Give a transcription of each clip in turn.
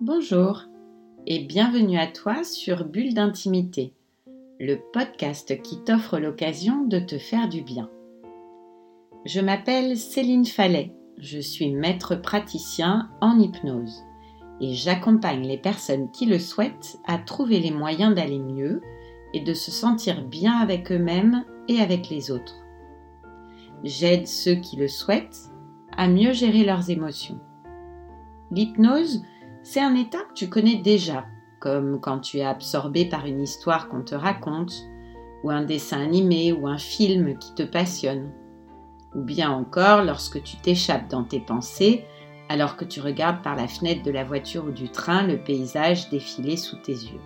Bonjour et bienvenue à toi sur Bulle d'intimité, le podcast qui t'offre l'occasion de te faire du bien. Je m'appelle Céline Fallet, je suis maître praticien en hypnose et j'accompagne les personnes qui le souhaitent à trouver les moyens d'aller mieux et de se sentir bien avec eux-mêmes et avec les autres. J'aide ceux qui le souhaitent à mieux gérer leurs émotions. L'hypnose, c'est un état que tu connais déjà, comme quand tu es absorbé par une histoire qu'on te raconte, ou un dessin animé ou un film qui te passionne. Ou bien encore lorsque tu t'échappes dans tes pensées alors que tu regardes par la fenêtre de la voiture ou du train le paysage défiler sous tes yeux.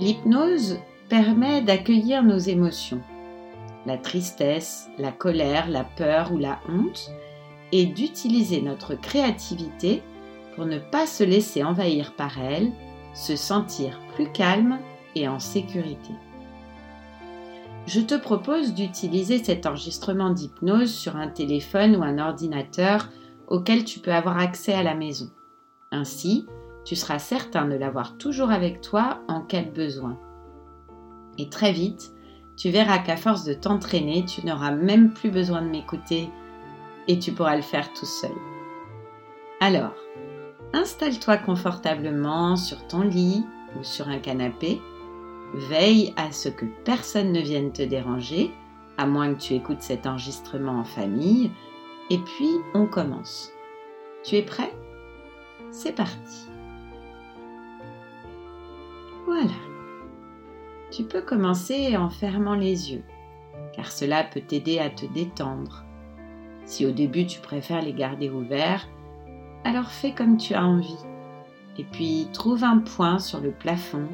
L'hypnose permet d'accueillir nos émotions, la tristesse, la colère, la peur ou la honte, et d'utiliser notre créativité pour ne pas se laisser envahir par elle, se sentir plus calme et en sécurité. Je te propose d'utiliser cet enregistrement d'hypnose sur un téléphone ou un ordinateur auquel tu peux avoir accès à la maison. Ainsi, tu seras certain de l'avoir toujours avec toi en cas de besoin. Et très vite, tu verras qu'à force de t'entraîner, tu n'auras même plus besoin de m'écouter et tu pourras le faire tout seul. Alors, installe-toi confortablement sur ton lit ou sur un canapé. Veille à ce que personne ne vienne te déranger, à moins que tu écoutes cet enregistrement en famille. Et puis, on commence. Tu es prêt? C'est parti. Voilà. Tu peux commencer en fermant les yeux, car cela peut t'aider à te détendre. Si au début tu préfères les garder ouverts, alors fais comme tu as envie. Et puis trouve un point sur le plafond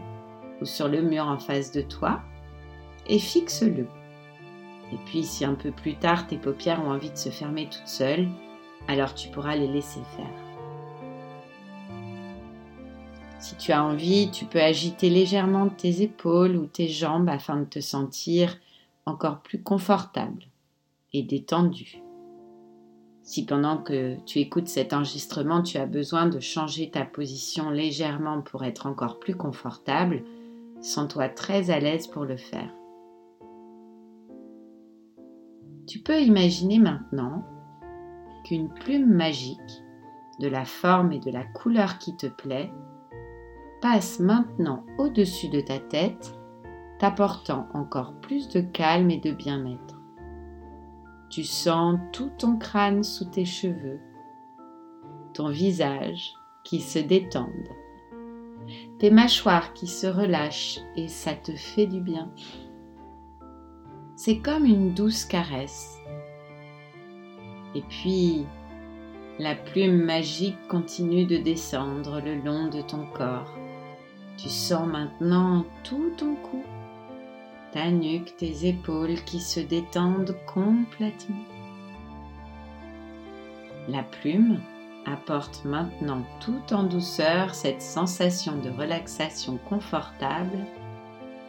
ou sur le mur en face de toi et fixe-le. Et puis si un peu plus tard tes paupières ont envie de se fermer toutes seules, alors tu pourras les laisser faire. Si tu as envie, tu peux agiter légèrement tes épaules ou tes jambes afin de te sentir encore plus confortable et détendu. Si pendant que tu écoutes cet enregistrement, tu as besoin de changer ta position légèrement pour être encore plus confortable, sens-toi très à l'aise pour le faire. Tu peux imaginer maintenant qu'une plume magique, de la forme et de la couleur qui te plaît, passe maintenant au-dessus de ta tête, t'apportant encore plus de calme et de bien-être. Tu sens tout ton crâne sous tes cheveux, ton visage qui se détendent, tes mâchoires qui se relâchent et ça te fait du bien. C'est comme une douce caresse. Et puis, la plume magique continue de descendre le long de ton corps tu sens maintenant tout ton cou, ta nuque, tes épaules qui se détendent complètement. La plume apporte maintenant tout en douceur cette sensation de relaxation confortable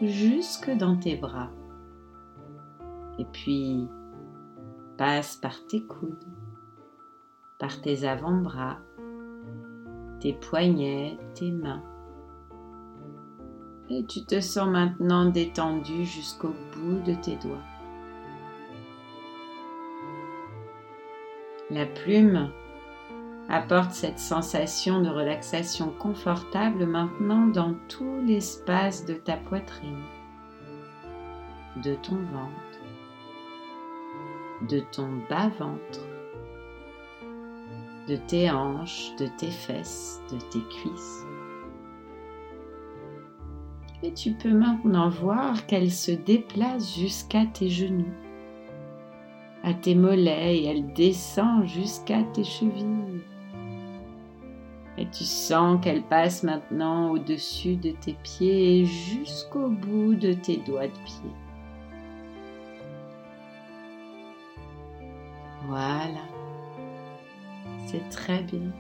jusque dans tes bras. Et puis passe par tes coudes, par tes avant-bras, tes poignets, tes mains et tu te sens maintenant détendu jusqu'au bout de tes doigts. La plume apporte cette sensation de relaxation confortable maintenant dans tout l'espace de ta poitrine, de ton ventre, de ton bas-ventre, de tes hanches, de tes fesses, de tes cuisses. Et tu peux maintenant voir qu'elle se déplace jusqu'à tes genoux, à tes mollets et elle descend jusqu'à tes chevilles. Et tu sens qu'elle passe maintenant au-dessus de tes pieds et jusqu'au bout de tes doigts de pied. Voilà, c'est très bien.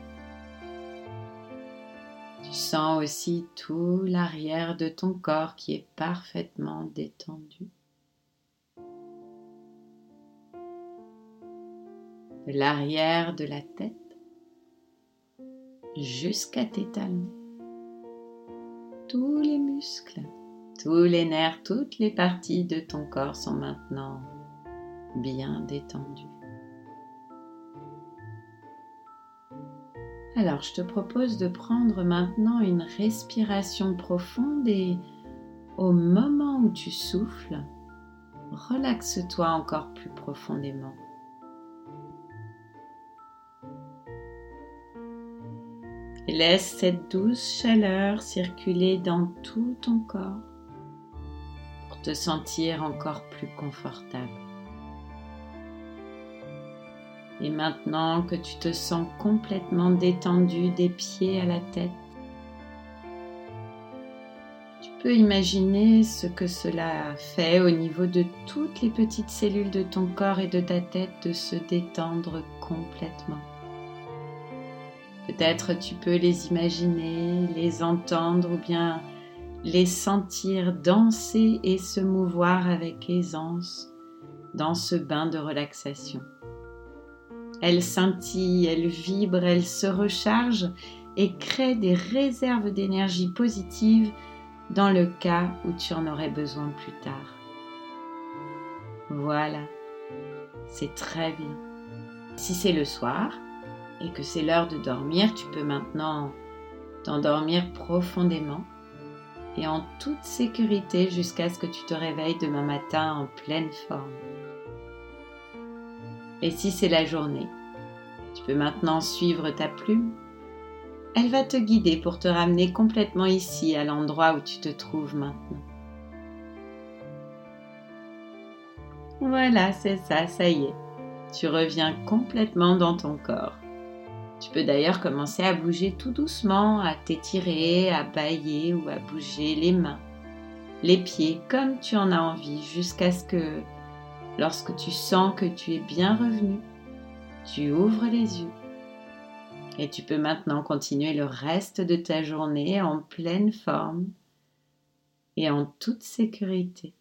Tu sens aussi tout l'arrière de ton corps qui est parfaitement détendu. De l'arrière de la tête jusqu'à tes talons. Tous les muscles, tous les nerfs, toutes les parties de ton corps sont maintenant bien détendues. Alors je te propose de prendre maintenant une respiration profonde et au moment où tu souffles, relaxe-toi encore plus profondément. Et laisse cette douce chaleur circuler dans tout ton corps pour te sentir encore plus confortable. Et maintenant que tu te sens complètement détendu des pieds à la tête, tu peux imaginer ce que cela fait au niveau de toutes les petites cellules de ton corps et de ta tête de se détendre complètement. Peut-être tu peux les imaginer, les entendre ou bien les sentir danser et se mouvoir avec aisance dans ce bain de relaxation. Elle scintille, elle vibre, elle se recharge et crée des réserves d'énergie positive dans le cas où tu en aurais besoin plus tard. Voilà, c'est très bien. Si c'est le soir et que c'est l'heure de dormir, tu peux maintenant t'endormir profondément et en toute sécurité jusqu'à ce que tu te réveilles demain matin en pleine forme. Et si c'est la journée, tu peux maintenant suivre ta plume. Elle va te guider pour te ramener complètement ici, à l'endroit où tu te trouves maintenant. Voilà, c'est ça, ça y est. Tu reviens complètement dans ton corps. Tu peux d'ailleurs commencer à bouger tout doucement, à t'étirer, à bailler ou à bouger les mains, les pieds comme tu en as envie jusqu'à ce que Lorsque tu sens que tu es bien revenu, tu ouvres les yeux et tu peux maintenant continuer le reste de ta journée en pleine forme et en toute sécurité.